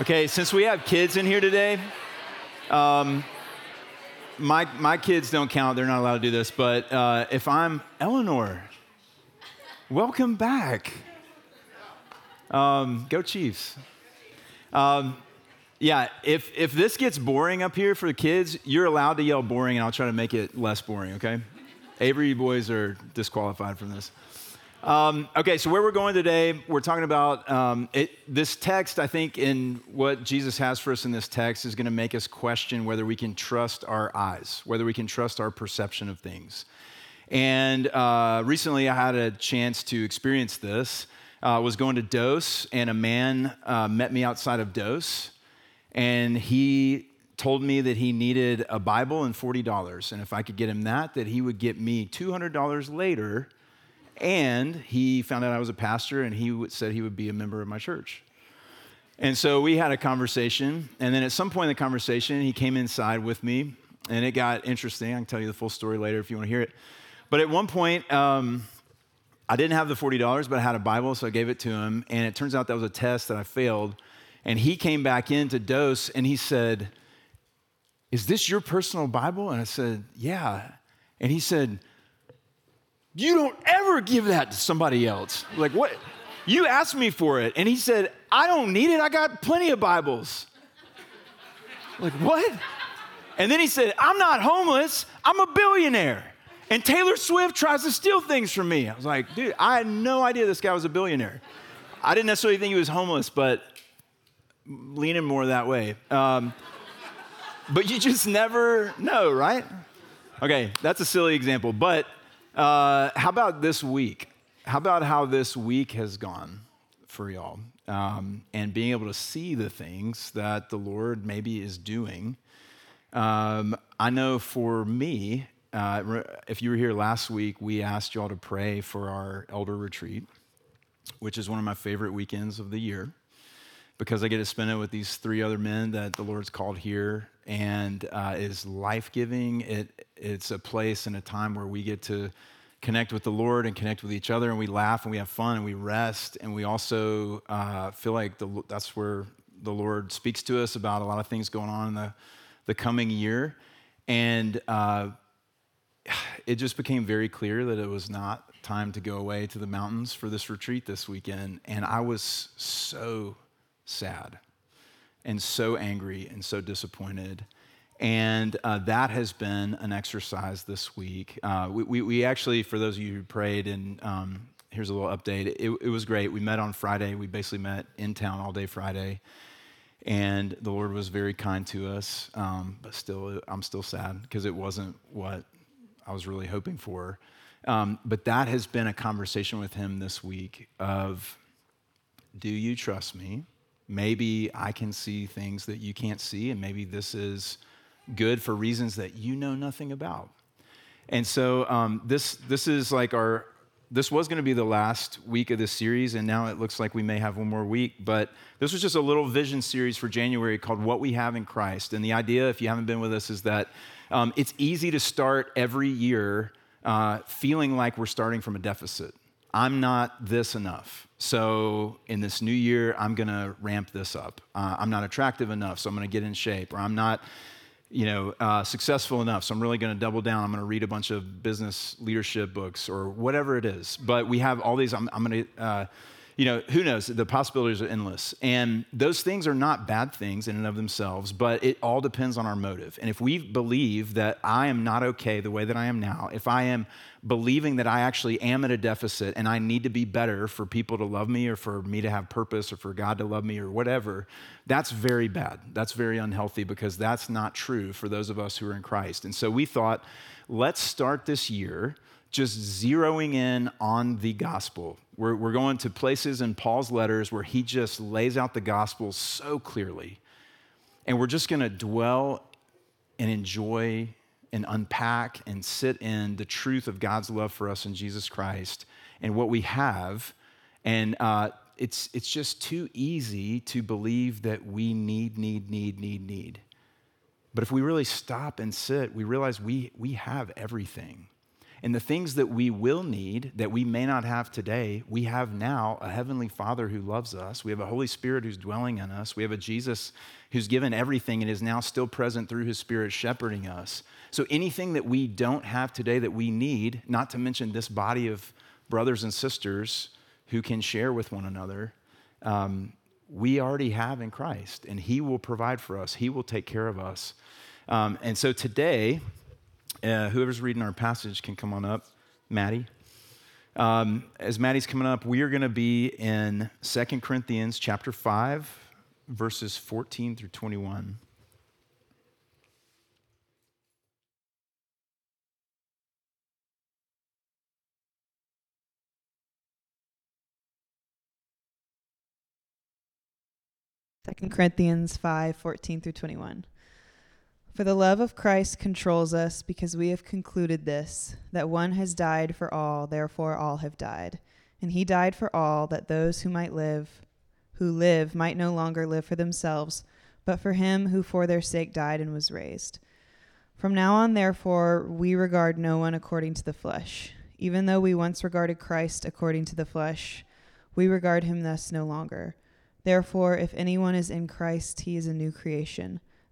Okay, since we have kids in here today, um, my, my kids don't count. They're not allowed to do this. But uh, if I'm Eleanor, welcome back. Um, go Chiefs. Um, yeah, if, if this gets boring up here for the kids, you're allowed to yell boring, and I'll try to make it less boring, okay? Avery boys are disqualified from this. Um, okay, so where we're going today, we're talking about um, it, this text. I think in what Jesus has for us in this text is going to make us question whether we can trust our eyes, whether we can trust our perception of things. And uh, recently, I had a chance to experience this. I uh, was going to Dose, and a man uh, met me outside of Dose, and he told me that he needed a Bible and $40. And if I could get him that, that he would get me $200 later and he found out I was a pastor and he said he would be a member of my church. And so we had a conversation. And then at some point in the conversation, he came inside with me and it got interesting. I can tell you the full story later if you want to hear it. But at one point, um, I didn't have the $40, but I had a Bible, so I gave it to him. And it turns out that was a test that I failed. And he came back in to dose and he said, Is this your personal Bible? And I said, Yeah. And he said, you don't ever give that to somebody else. Like, what? You asked me for it. And he said, I don't need it. I got plenty of Bibles. Like, what? And then he said, I'm not homeless. I'm a billionaire. And Taylor Swift tries to steal things from me. I was like, dude, I had no idea this guy was a billionaire. I didn't necessarily think he was homeless, but leaning more that way. Um, but you just never know, right? Okay, that's a silly example. But uh, how about this week? How about how this week has gone for y'all? Um, and being able to see the things that the Lord maybe is doing. Um, I know for me, uh, if you were here last week, we asked y'all to pray for our elder retreat, which is one of my favorite weekends of the year because I get to spend it with these three other men that the Lord's called here and uh, is life giving. It, it's a place and a time where we get to connect with the Lord and connect with each other, and we laugh and we have fun and we rest, and we also uh, feel like the, that's where the Lord speaks to us about a lot of things going on in the, the coming year. And uh, it just became very clear that it was not time to go away to the mountains for this retreat this weekend. And I was so sad and so angry and so disappointed. And uh, that has been an exercise this week. Uh, we, we, we, actually, for those of you who prayed, and um, here's a little update it, it, was great. We met on Friday. We basically met in town all day Friday. And the Lord was very kind to us. Um, but still, I'm still sad because it wasn't what I was really hoping for. Um, but that has been a conversation with Him this week of, do you trust me? Maybe I can see things that you can't see, and maybe this is good for reasons that you know nothing about. And so um, this this is like our this was going to be the last week of this series, and now it looks like we may have one more week. But this was just a little vision series for January called "What We Have in Christ." And the idea, if you haven't been with us, is that um, it's easy to start every year uh, feeling like we're starting from a deficit. I'm not this enough. So in this new year, I'm going to ramp this up. Uh, I'm not attractive enough, so I'm going to get in shape. Or I'm not, you know, uh, successful enough, so I'm really going to double down. I'm going to read a bunch of business leadership books or whatever it is. But we have all these. I'm, I'm going to. Uh, you know, who knows? The possibilities are endless. And those things are not bad things in and of themselves, but it all depends on our motive. And if we believe that I am not okay the way that I am now, if I am believing that I actually am at a deficit and I need to be better for people to love me or for me to have purpose or for God to love me or whatever, that's very bad. That's very unhealthy because that's not true for those of us who are in Christ. And so we thought, let's start this year just zeroing in on the gospel. We're, we're going to places in Paul's letters where he just lays out the gospel so clearly. And we're just going to dwell and enjoy and unpack and sit in the truth of God's love for us in Jesus Christ and what we have. And uh, it's, it's just too easy to believe that we need, need, need, need, need. But if we really stop and sit, we realize we, we have everything. And the things that we will need that we may not have today, we have now a Heavenly Father who loves us. We have a Holy Spirit who's dwelling in us. We have a Jesus who's given everything and is now still present through His Spirit shepherding us. So anything that we don't have today that we need, not to mention this body of brothers and sisters who can share with one another, um, we already have in Christ, and He will provide for us, He will take care of us. Um, and so today, uh, whoever's reading our passage can come on up. Maddie. Um, as Maddie's coming up, we are going to be in 2 Corinthians chapter 5, verses 14 through 21. Second Corinthians 5, 14 through 21. For the love of Christ controls us because we have concluded this, that one has died for all, therefore all have died. And he died for all, that those who might live, who live, might no longer live for themselves, but for him who for their sake died and was raised. From now on, therefore, we regard no one according to the flesh. Even though we once regarded Christ according to the flesh, we regard him thus no longer. Therefore, if anyone is in Christ, he is a new creation.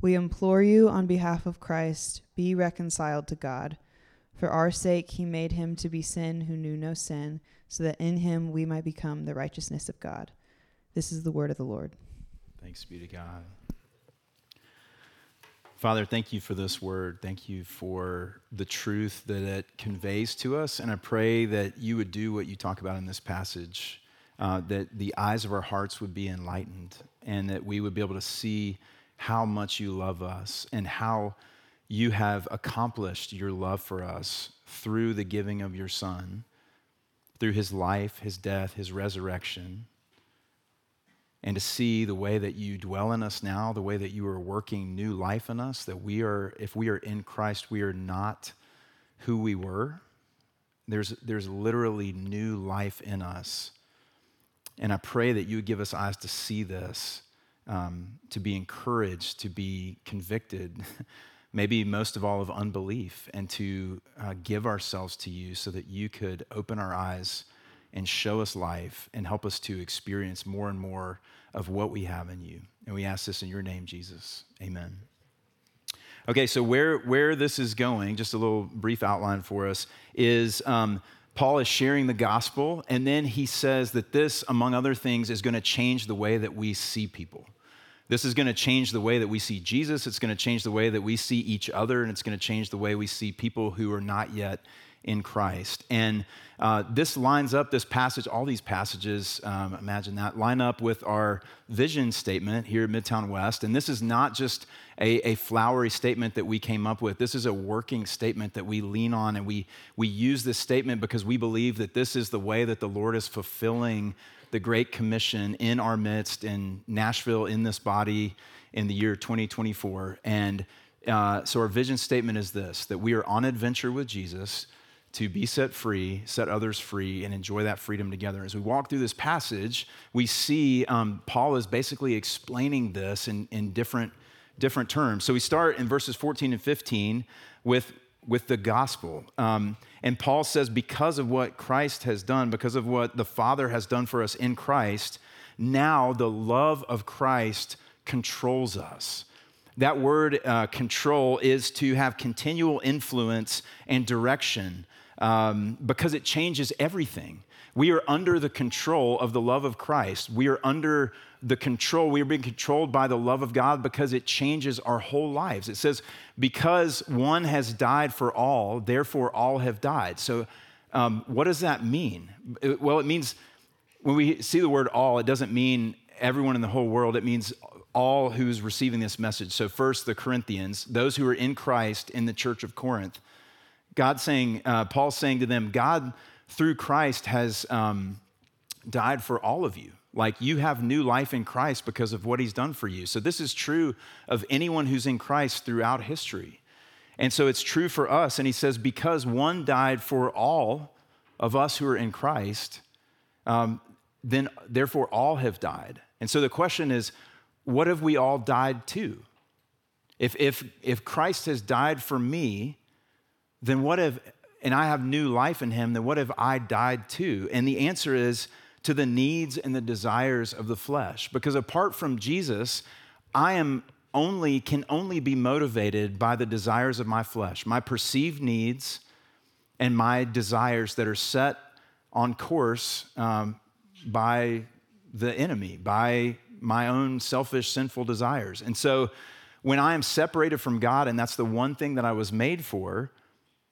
We implore you on behalf of Christ, be reconciled to God. For our sake, he made him to be sin who knew no sin, so that in him we might become the righteousness of God. This is the word of the Lord. Thanks be to God. Father, thank you for this word. Thank you for the truth that it conveys to us. And I pray that you would do what you talk about in this passage, uh, that the eyes of our hearts would be enlightened, and that we would be able to see how much you love us and how you have accomplished your love for us through the giving of your Son, through his life, his death, his resurrection. And to see the way that you dwell in us now, the way that you are working new life in us, that we are, if we are in Christ, we are not who we were. There's, there's literally new life in us. And I pray that you would give us eyes to see this um, to be encouraged, to be convicted, maybe most of all of unbelief, and to uh, give ourselves to you so that you could open our eyes and show us life and help us to experience more and more of what we have in you. And we ask this in your name, Jesus. Amen. Okay, so where, where this is going, just a little brief outline for us, is um, Paul is sharing the gospel, and then he says that this, among other things, is going to change the way that we see people. This is going to change the way that we see Jesus. It's going to change the way that we see each other, and it's going to change the way we see people who are not yet in Christ. And uh, this lines up, this passage, all these passages, um, imagine that, line up with our vision statement here at Midtown West. And this is not just a, a, flowery statement that we came up with. This is a working statement that we lean on, and we, we use this statement because we believe that this is the way that the Lord is fulfilling the Great Commission in our midst in Nashville, in this body, in the year 2024. And uh, so our vision statement is this that we are on adventure with Jesus to be set free, set others free, and enjoy that freedom together. As we walk through this passage, we see um, Paul is basically explaining this in, in different, different terms. So we start in verses 14 and 15 with with the gospel. Um, and Paul says, because of what Christ has done, because of what the Father has done for us in Christ, now the love of Christ controls us. That word uh, control is to have continual influence and direction um, because it changes everything. We are under the control of the love of Christ. We are under the control. We are being controlled by the love of God because it changes our whole lives. It says, because one has died for all, therefore all have died. So, um, what does that mean? Well, it means when we see the word all, it doesn't mean everyone in the whole world, it means all who's receiving this message. So, first, the Corinthians, those who are in Christ in the church of Corinth. God saying, uh, Paul's saying to them, God through Christ has um, died for all of you. Like you have new life in Christ because of what he's done for you. So this is true of anyone who's in Christ throughout history. And so it's true for us. And he says, because one died for all of us who are in Christ, um, then therefore all have died. And so the question is, what have we all died to? If, if, if Christ has died for me, then what have, and I have new life in him, then what have I died to? And the answer is to the needs and the desires of the flesh. Because apart from Jesus, I am only, can only be motivated by the desires of my flesh, my perceived needs and my desires that are set on course um, by the enemy, by my own selfish, sinful desires. And so when I am separated from God, and that's the one thing that I was made for,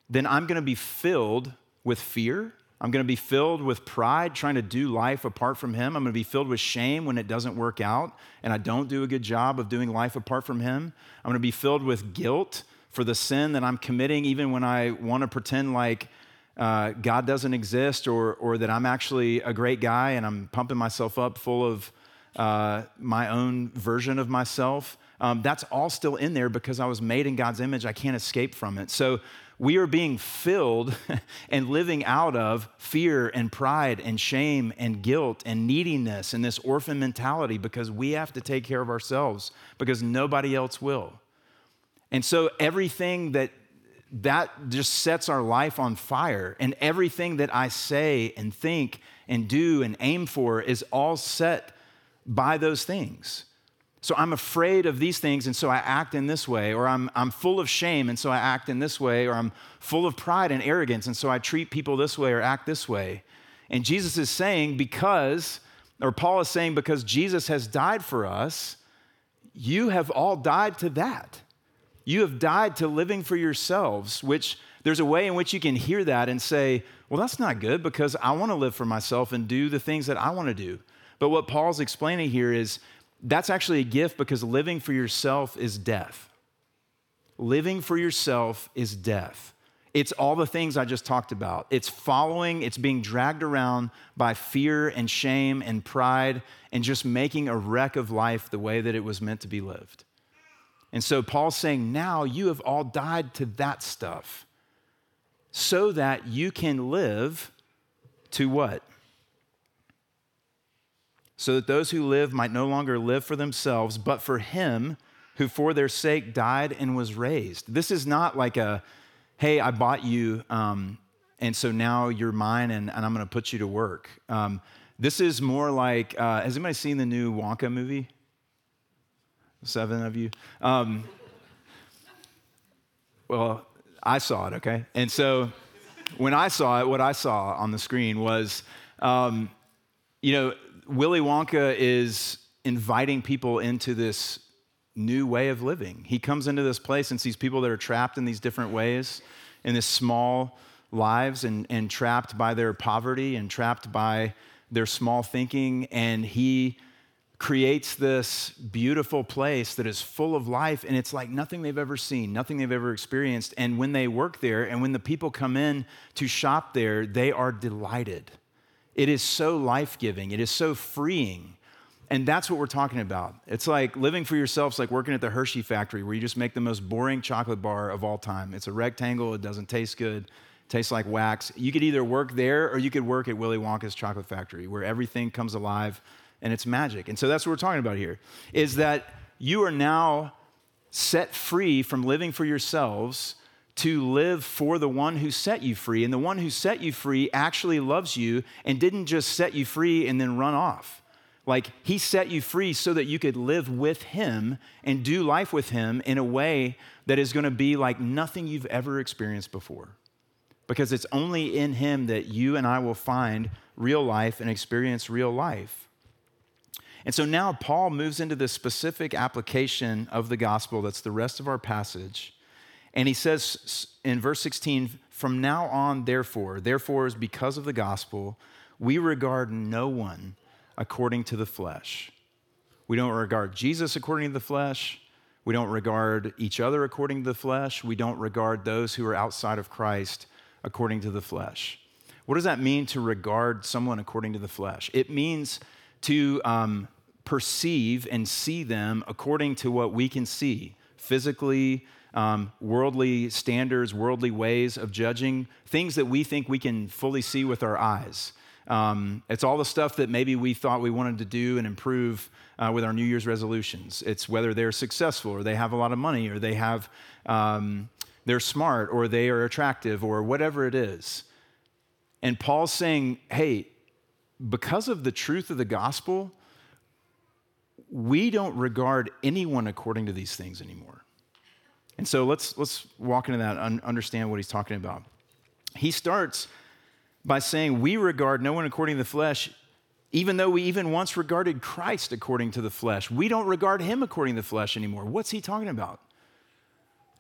then I'm going to be filled with fear. I'm going to be filled with pride trying to do life apart from Him. I'm going to be filled with shame when it doesn't work out and I don't do a good job of doing life apart from Him. I'm going to be filled with guilt for the sin that I'm committing, even when I want to pretend like uh, God doesn't exist or, or that I'm actually a great guy and I'm pumping myself up full of uh, my own version of myself. Um, that's all still in there because I was made in God's image. I can't escape from it. So we are being filled and living out of fear and pride and shame and guilt and neediness and this orphan mentality because we have to take care of ourselves because nobody else will. And so everything that that just sets our life on fire and everything that I say and think and do and aim for is all set by those things. So I'm afraid of these things, and so I act in this way, or I'm, I'm full of shame, and so I act in this way, or I'm full of pride and arrogance, and so I treat people this way or act this way. And Jesus is saying, because, or Paul is saying, because Jesus has died for us, you have all died to that. You have died to living for yourselves, which there's a way in which you can hear that and say, well, that's not good because I want to live for myself and do the things that I want to do. But what Paul's explaining here is that's actually a gift because living for yourself is death. Living for yourself is death. It's all the things I just talked about. It's following, it's being dragged around by fear and shame and pride and just making a wreck of life the way that it was meant to be lived. And so Paul's saying, now you have all died to that stuff so that you can live to what? So that those who live might no longer live for themselves, but for him who for their sake died and was raised. This is not like a, hey, I bought you, um, and so now you're mine, and, and I'm going to put you to work. Um, this is more like, uh, has anybody seen the new Wonka movie? Seven of you. Um, well, I saw it, okay? And so when I saw it, what I saw on the screen was, um, you know, Willy Wonka is inviting people into this new way of living. He comes into this place and sees people that are trapped in these different ways, in this small lives, and, and trapped by their poverty and trapped by their small thinking. And he creates this beautiful place that is full of life and it's like nothing they've ever seen, nothing they've ever experienced. And when they work there and when the people come in to shop there, they are delighted. It is so life giving, it is so freeing. And that's what we're talking about. It's like living for yourself, it's like working at the Hershey factory where you just make the most boring chocolate bar of all time. It's a rectangle, it doesn't taste good, tastes like wax. You could either work there or you could work at Willy Wonka's chocolate factory where everything comes alive and it's magic. And so that's what we're talking about here is that you are now set free from living for yourselves to live for the one who set you free. And the one who set you free actually loves you and didn't just set you free and then run off. Like he set you free so that you could live with him and do life with him in a way that is going to be like nothing you've ever experienced before. Because it's only in him that you and I will find real life and experience real life. And so now Paul moves into this specific application of the gospel that's the rest of our passage and he says in verse 16, from now on, therefore, therefore is because of the gospel, we regard no one according to the flesh. We don't regard Jesus according to the flesh. We don't regard each other according to the flesh. We don't regard those who are outside of Christ according to the flesh. What does that mean to regard someone according to the flesh? It means to um, perceive and see them according to what we can see physically, um, worldly standards, worldly ways of judging, things that we think we can fully see with our eyes. Um, it's all the stuff that maybe we thought we wanted to do and improve uh, with our New Year's resolutions. It's whether they're successful or they have a lot of money or they have, um, they're smart or they are attractive or whatever it is. And Paul's saying, hey, because of the truth of the gospel, we don't regard anyone according to these things anymore. And so let's, let's walk into that and understand what he's talking about. He starts by saying, We regard no one according to the flesh, even though we even once regarded Christ according to the flesh. We don't regard him according to the flesh anymore. What's he talking about?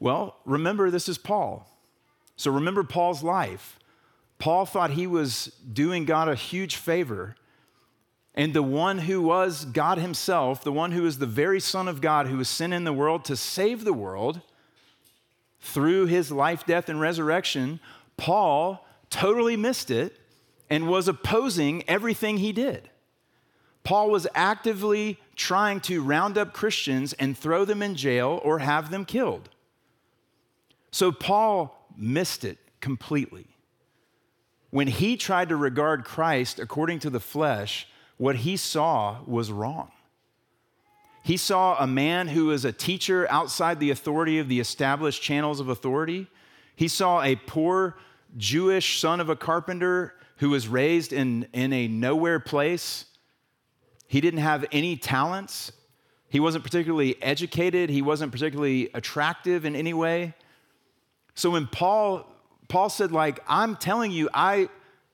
Well, remember, this is Paul. So remember Paul's life. Paul thought he was doing God a huge favor. And the one who was God himself, the one who is the very Son of God, who was sent in the world to save the world through his life, death, and resurrection, Paul totally missed it and was opposing everything he did. Paul was actively trying to round up Christians and throw them in jail or have them killed. So Paul missed it completely. When he tried to regard Christ according to the flesh, what he saw was wrong. He saw a man who was a teacher outside the authority of the established channels of authority. He saw a poor Jewish son of a carpenter who was raised in, in a nowhere place. He didn't have any talents. He wasn't particularly educated. He wasn't particularly attractive in any way. So when Paul, Paul said, like, I'm telling you, I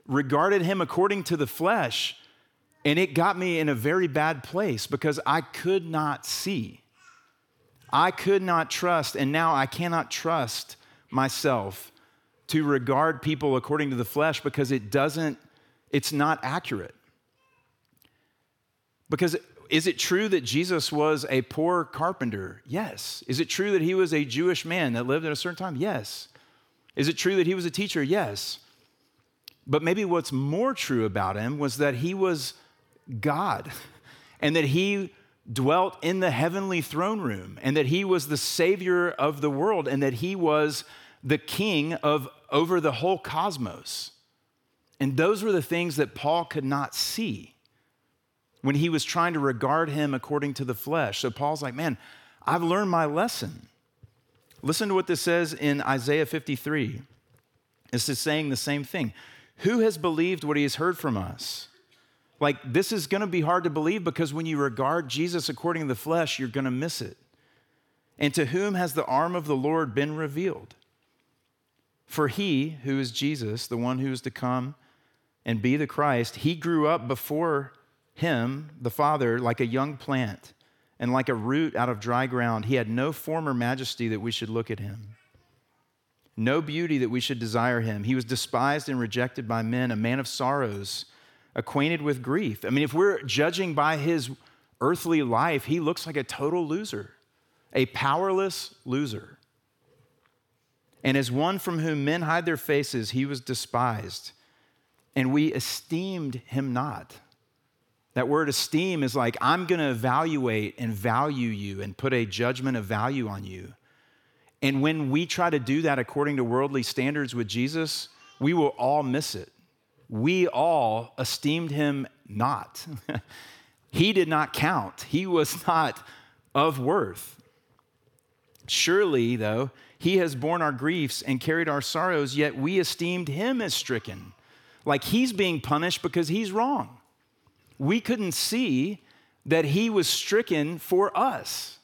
regarded him according to the flesh, and it got me in a very bad place because I could not see. I could not trust, and now I cannot trust myself to regard people according to the flesh because it doesn't, it's not accurate. Because is it true that Jesus was a poor carpenter? Yes. Is it true that he was a Jewish man that lived at a certain time? Yes. Is it true that he was a teacher? Yes. But maybe what's more true about him was that he was God and that he dwelt in the heavenly throne room and that he was the savior of the world and that he was the king of over the whole cosmos. And those were the things that Paul could not see when he was trying to regard him according to the flesh. So Paul's like, man, I've learned my lesson. Listen to what this says in Isaiah 53. This is saying the same thing. Who has believed what he has heard from us? Like, this is going to be hard to believe because when you regard Jesus according to the flesh, you're going to miss it. And to whom has the arm of the Lord been revealed? For he, who is Jesus, the one who is to come and be the Christ, he grew up before him, the Father, like a young plant and like a root out of dry ground. He had no former majesty that we should look at him, no beauty that we should desire him. He was despised and rejected by men, a man of sorrows, acquainted with grief. I mean, if we're judging by his earthly life, he looks like a total loser, a powerless loser. And as one from whom men hide their faces, he was despised, and we esteemed him not. That word esteem is like, I'm going to evaluate and value you and put a judgment of value on you. And when we try to do that according to worldly standards with Jesus, we will all miss it. We all esteemed him not. he did not count, he was not of worth. Surely, though, he has borne our griefs and carried our sorrows, yet we esteemed him as stricken. Like he's being punished because he's wrong. We couldn't see that he was stricken for us.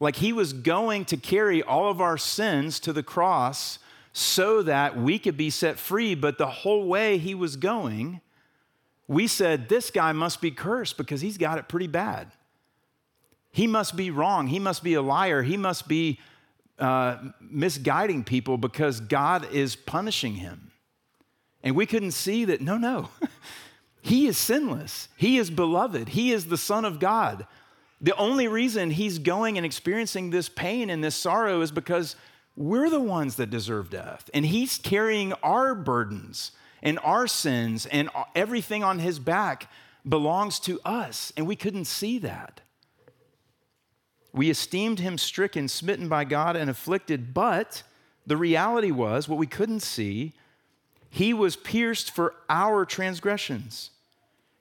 Like he was going to carry all of our sins to the cross so that we could be set free. But the whole way he was going, we said, This guy must be cursed because he's got it pretty bad. He must be wrong. He must be a liar. He must be uh, misguiding people because God is punishing him. And we couldn't see that, no, no. he is sinless. He is beloved. He is the Son of God. The only reason he's going and experiencing this pain and this sorrow is because we're the ones that deserve death. And he's carrying our burdens and our sins and everything on his back belongs to us, and we couldn't see that. We esteemed him stricken, smitten by God, and afflicted, but the reality was what we couldn't see he was pierced for our transgressions,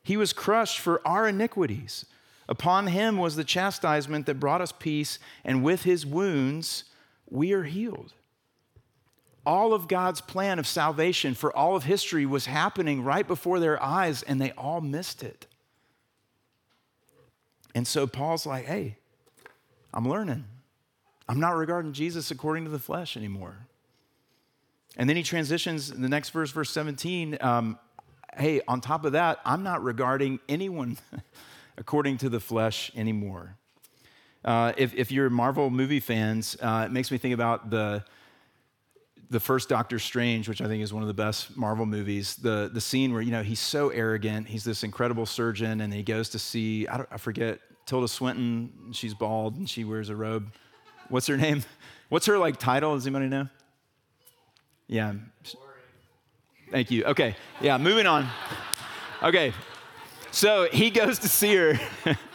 he was crushed for our iniquities. Upon him was the chastisement that brought us peace, and with his wounds we are healed. All of God's plan of salvation for all of history was happening right before their eyes, and they all missed it. And so Paul's like, hey, I'm learning. I'm not regarding Jesus according to the flesh anymore. And then he transitions in the next verse, verse 17. Um, hey, on top of that, I'm not regarding anyone according to the flesh anymore. Uh, if, if you're Marvel movie fans, uh, it makes me think about the, the first Doctor Strange, which I think is one of the best Marvel movies. The, the scene where, you know, he's so arrogant. He's this incredible surgeon, and he goes to see, I, I forget, Tilda Swinton. She's bald, and she wears a robe. What's her name? What's her, like, title? Does anybody know? Yeah. Thank you. Okay. Yeah, moving on. Okay. So he goes to see her.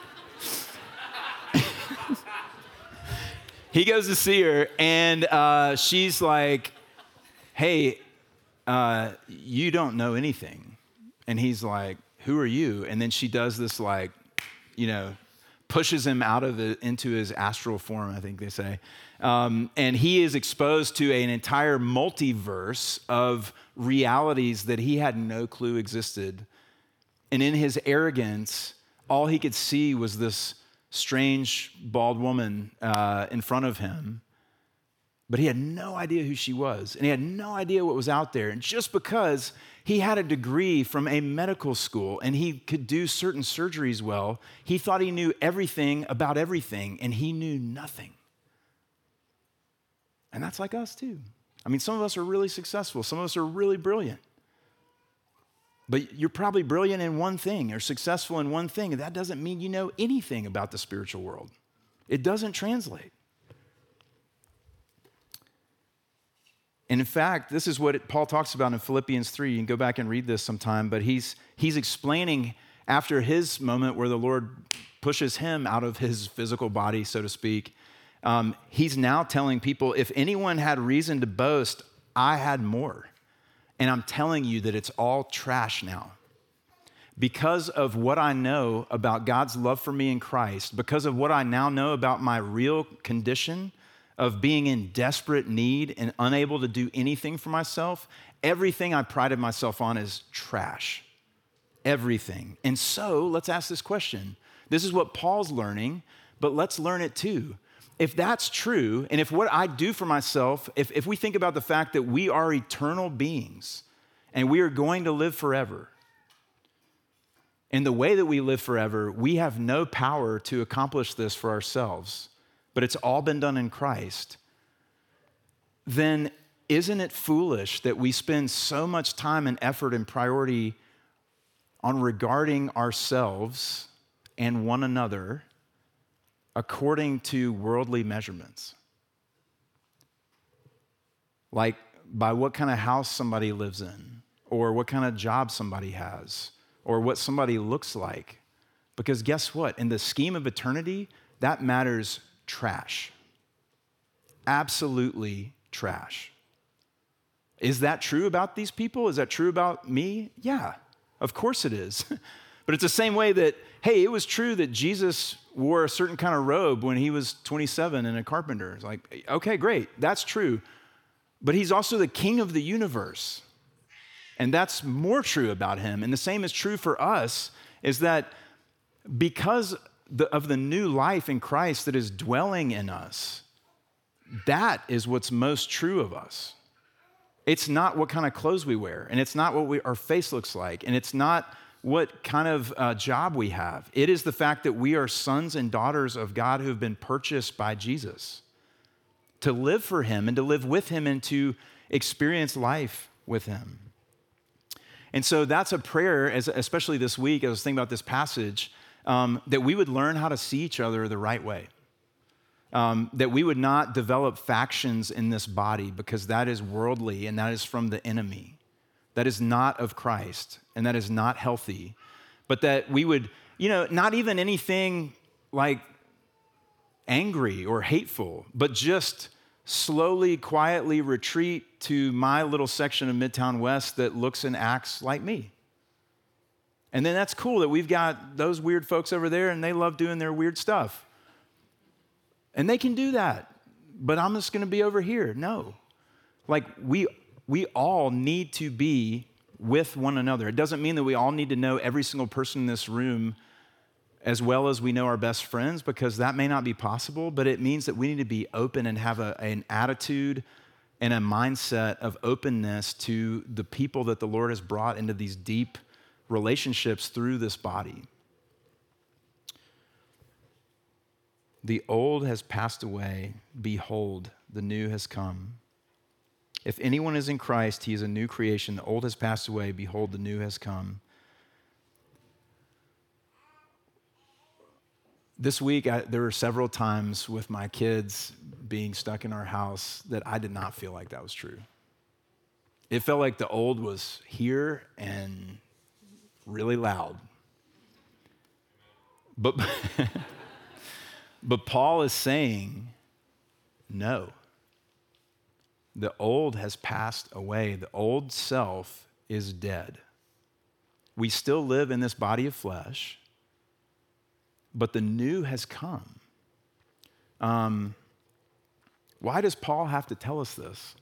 he goes to see her, and uh, she's like, Hey, uh, you don't know anything. And he's like, Who are you? And then she does this, like, you know, pushes him out of the, into his astral form, I think they say. Um, and he is exposed to an entire multiverse of realities that he had no clue existed. And in his arrogance, all he could see was this strange bald woman uh, in front of him. But he had no idea who she was, and he had no idea what was out there. And just because he had a degree from a medical school and he could do certain surgeries well, he thought he knew everything about everything, and he knew nothing. And that's like us too. I mean, some of us are really successful, some of us are really brilliant. But you're probably brilliant in one thing or successful in one thing, that doesn't mean you know anything about the spiritual world. It doesn't translate. And in fact, this is what Paul talks about in Philippians 3. You can go back and read this sometime, but he's, he's explaining after his moment where the Lord pushes him out of his physical body, so to speak, um, he's now telling people if anyone had reason to boast, I had more. And I'm telling you that it's all trash now. Because of what I know about God's love for me in Christ, because of what I now know about my real condition of being in desperate need and unable to do anything for myself, everything I prided myself on is trash. Everything. And so let's ask this question. This is what Paul's learning, but let's learn it too if that's true, and if what I do for myself, if, if we think about the fact that we are eternal beings and we are going to live forever, in the way that we live forever, we have no power to accomplish this for ourselves, but it's all been done in Christ, then isn't it foolish that we spend so much time and effort and priority on regarding ourselves and one another according to worldly measurements. Like by what kind of house somebody lives in, or what kind of job somebody has, or what somebody looks like. Because guess what? In the scheme of eternity, that matters trash. Absolutely trash. Is that true about these people? Is that true about me? Yeah, of course it is. but it's the same way that, hey, it was true that Jesus wore a certain kind of robe when he was 27 and a carpenter. It's like, okay, great, that's true. But he's also the king of the universe. And that's more true about him. And the same is true for us is that because of the new life in Christ that is dwelling in us, that is what's most true of us. It's not what kind of clothes we wear, and it's not what we, our face looks like, and it's not what kind of uh, job we have. It is the fact that we are sons and daughters of God who have been purchased by Jesus to live for Him and to live with Him and to experience life with Him. And so that's a prayer, as, especially this week, as I was thinking about this passage, um, that we would learn how to see each other the right way. Um, that we would not develop factions in this body because that is worldly and that is from the enemy that is not of Christ and that is not healthy, but that we would, you know, not even anything like angry or hateful, but just slowly, quietly retreat to my little section of Midtown West that looks and acts like me. And then that's cool that we've got those weird folks over there and they love doing their weird stuff. And they can do that, but I'm just gonna be over here. No. Like we we all need to be with one another. It doesn't mean that we all need to know every single person in this room as well as we know our best friends, because that may not be possible, but it means that we need to be open and have a, an attitude and a mindset of openness to the people that the Lord has brought into these deep relationships through this body. The old has passed away. Behold, the new has come. If anyone is in Christ, he is a new creation. The old has passed away. Behold, the new has come. This week, I, there were several times with my kids being stuck in our house that I did not feel like that was true. It felt like the old was here and really loud. But, but Paul is saying, no. The old has passed away. The old self is dead. We still live in this body of flesh but the new has come. Um, why does Paul have to tell us this?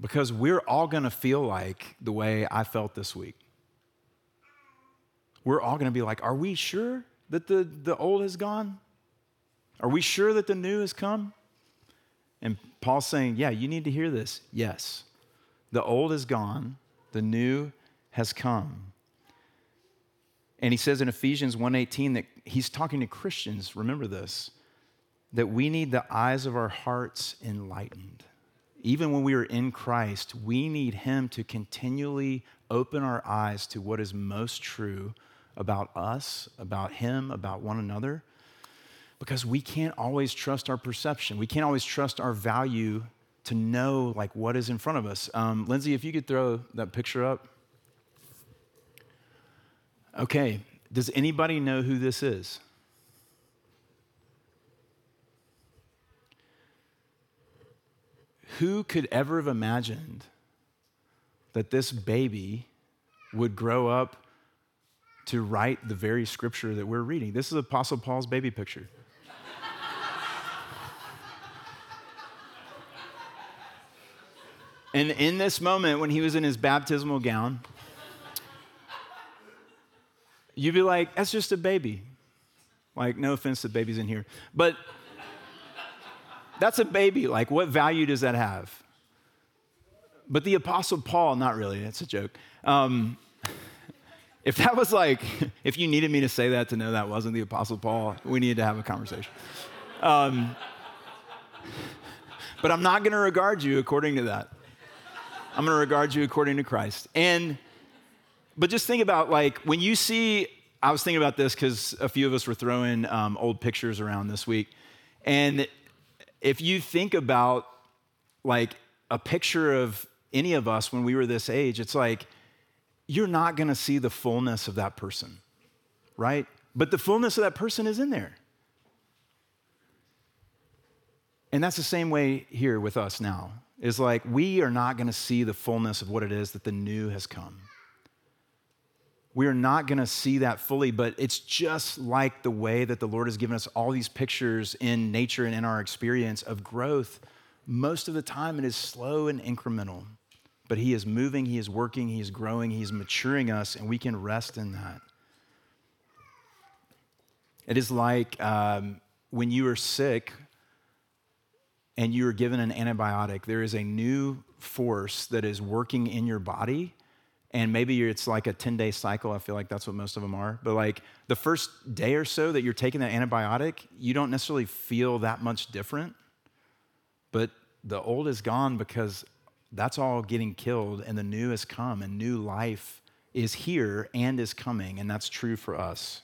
Because we're all going to feel like the way I felt this week. We're all going to be like, are we sure that the, the old has gone? Are we sure that the new has come? And Paul's saying, yeah, you need to hear this. Yes. The old is gone, the new has come. And he says in Ephesians 1:18 that he's talking to Christians, remember this, that we need the eyes of our hearts enlightened. Even when we are in Christ, we need him to continually open our eyes to what is most true about us, about him, about one another. Because we can't always trust our perception. We can't always trust our value to know like what is in front of us. Um, Lindsay, if you could throw that picture up. Okay, does anybody know who this is? Who could ever have imagined that this baby would grow up to write the very scripture that we're reading? This is Apostle Paul's baby picture. And in this moment, when he was in his baptismal gown, you'd be like, that's just a baby. Like, no offense to babies in here, but that's a baby. Like, what value does that have? But the Apostle Paul, not really, that's a joke. Um, if that was like, if you needed me to say that to know that wasn't the Apostle Paul, we needed to have a conversation. Um, but I'm not going to regard you according to that. I'm going to regard you according to Christ. And but just think about like when you see, I was thinking about this because a few of us were throwing um, old pictures around this week. And if you think about like a picture of any of us when we were this age, it's like you're not going to see the fullness of that person, right? But the fullness of that person is in there. And that's the same way here with us now. Is like we are not going to see the fullness of what it is that the new has come we are not going to see that fully, but it's just like the way that the Lord has given us all these pictures in nature and in our experience of growth. Most of the time, it is slow and incremental, but He is moving, He is working, He is growing, He is maturing us, and we can rest in that. It is like um, when you are sick and you are given an antibiotic, there is a new force that is working in your body and maybe it's like a 10 day cycle. I feel like that's what most of them are. But like the first day or so that you're taking that antibiotic, you don't necessarily feel that much different. But the old is gone because that's all getting killed and the new has come and new life is here and is coming. And that's true for us.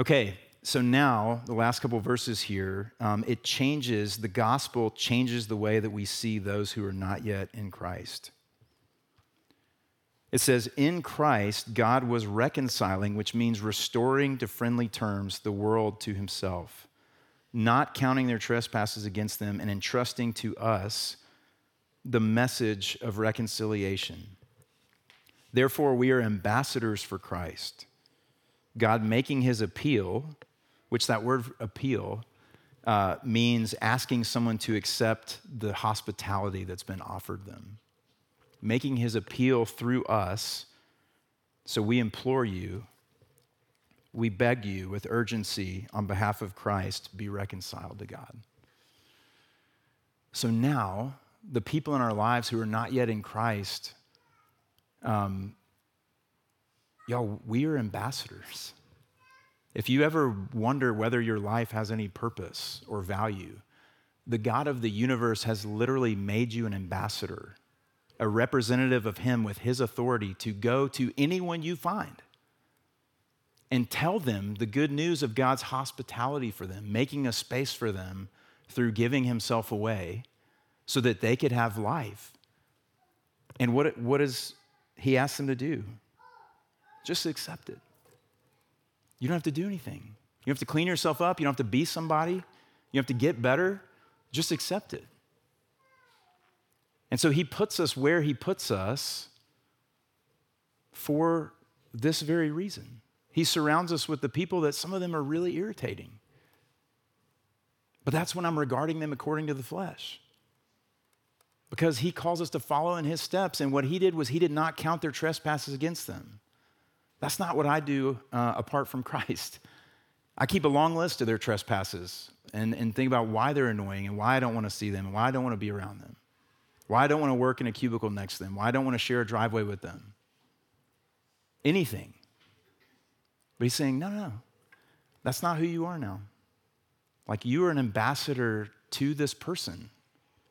Okay, so now the last couple verses here, um, it changes, the gospel changes the way that we see those who are not yet in Christ. It says, In Christ, God was reconciling, which means restoring to friendly terms the world to himself, not counting their trespasses against them, and entrusting to us the message of reconciliation. Therefore, we are ambassadors for Christ, God making his appeal, which that word appeal uh, means asking someone to accept the hospitality that's been offered them making his appeal through us. So we implore you, we beg you with urgency on behalf of Christ, be reconciled to God. So now, the people in our lives who are not yet in Christ, um, y'all, we are ambassadors. If you ever wonder whether your life has any purpose or value, the God of the universe has literally made you an ambassador a representative of Him with His authority to go to anyone you find and tell them the good news of God's hospitality for them, making a space for them through giving Himself away so that they could have life. And what, what does He ask them to do? Just accept it. You don't have to do anything. You have to clean yourself up. You don't have to be somebody. You have to get better. Just accept it. And so he puts us where he puts us for this very reason. He surrounds us with the people that some of them are really irritating. But that's when I'm regarding them according to the flesh. Because he calls us to follow in his steps. And what he did was he did not count their trespasses against them. That's not what I do uh, apart from Christ. I keep a long list of their trespasses and, and think about why they're annoying and why I don't want to see them and why I don't want to be around them. Why I don't want to work in a cubicle next to them. Why I don't want to share a driveway with them. Anything. But he's saying, no, no, that's not who you are now. Like you are an ambassador to this person.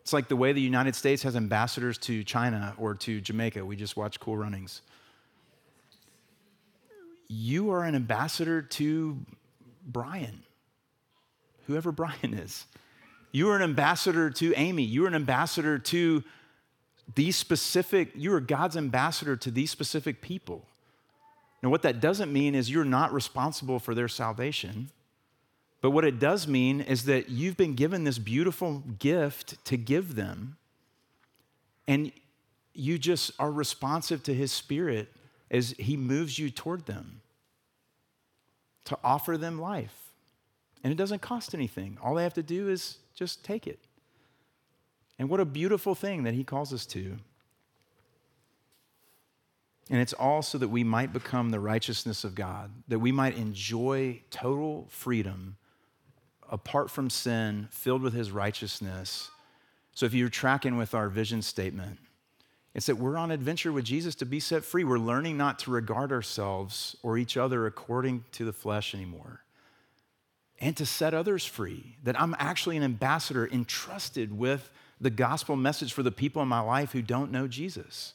It's like the way the United States has ambassadors to China or to Jamaica. We just watch Cool Runnings. You are an ambassador to Brian, whoever Brian is. You are an ambassador to Amy. You are an ambassador to these specific, you are God's ambassador to these specific people. Now, what that doesn't mean is you're not responsible for their salvation. But what it does mean is that you've been given this beautiful gift to give them, and you just are responsive to His Spirit as He moves you toward them to offer them life. And it doesn't cost anything. All they have to do is just take it. And what a beautiful thing that he calls us to. And it's all so that we might become the righteousness of God, that we might enjoy total freedom apart from sin, filled with his righteousness. So if you're tracking with our vision statement, it's that we're on adventure with Jesus to be set free. We're learning not to regard ourselves or each other according to the flesh anymore and to set others free. That I'm actually an ambassador entrusted with the gospel message for the people in my life who don't know Jesus.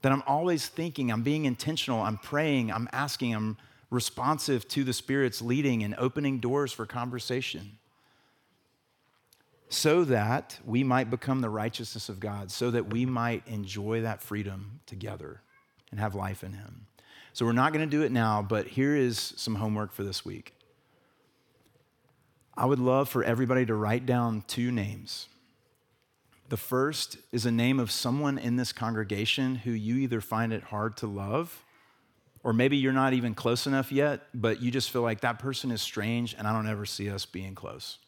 That I'm always thinking, I'm being intentional, I'm praying, I'm asking, I'm responsive to the Spirit's leading and opening doors for conversation. So that we might become the righteousness of God, so that we might enjoy that freedom together and have life in Him. So we're not going to do it now, but here is some homework for this week. I would love for everybody to write down two names. The first is a name of someone in this congregation who you either find it hard to love, or maybe you're not even close enough yet, but you just feel like that person is strange and I don't ever see us being close.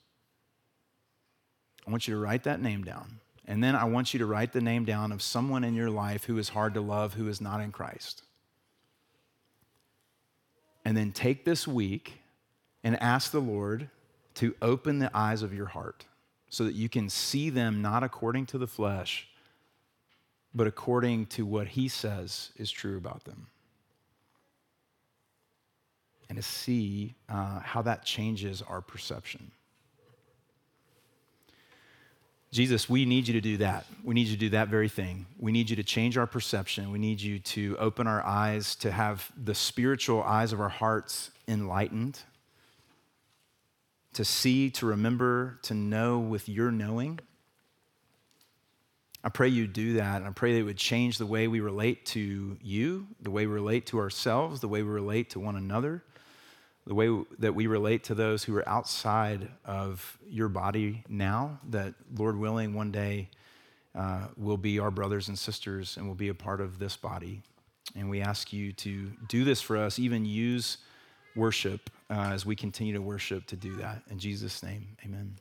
I want you to write that name down. And then I want you to write the name down of someone in your life who is hard to love, who is not in Christ. And then take this week and ask the Lord to open the eyes of your heart so that you can see them not according to the flesh, but according to what he says is true about them. And to see uh, how that changes our perception. Jesus, we need you to do that. We need you to do that very thing. We need you to change our perception. We need you to open our eyes, to have the spiritual eyes of our hearts enlightened to see, to remember, to know with your knowing. I pray you do that. And I pray that it would change the way we relate to you, the way we relate to ourselves, the way we relate to one another, the way that we relate to those who are outside of your body now, that, Lord willing, one day uh, will be our brothers and sisters and will be a part of this body. And we ask you to do this for us, even use worship uh, as we continue to worship to do that. In Jesus' name, amen.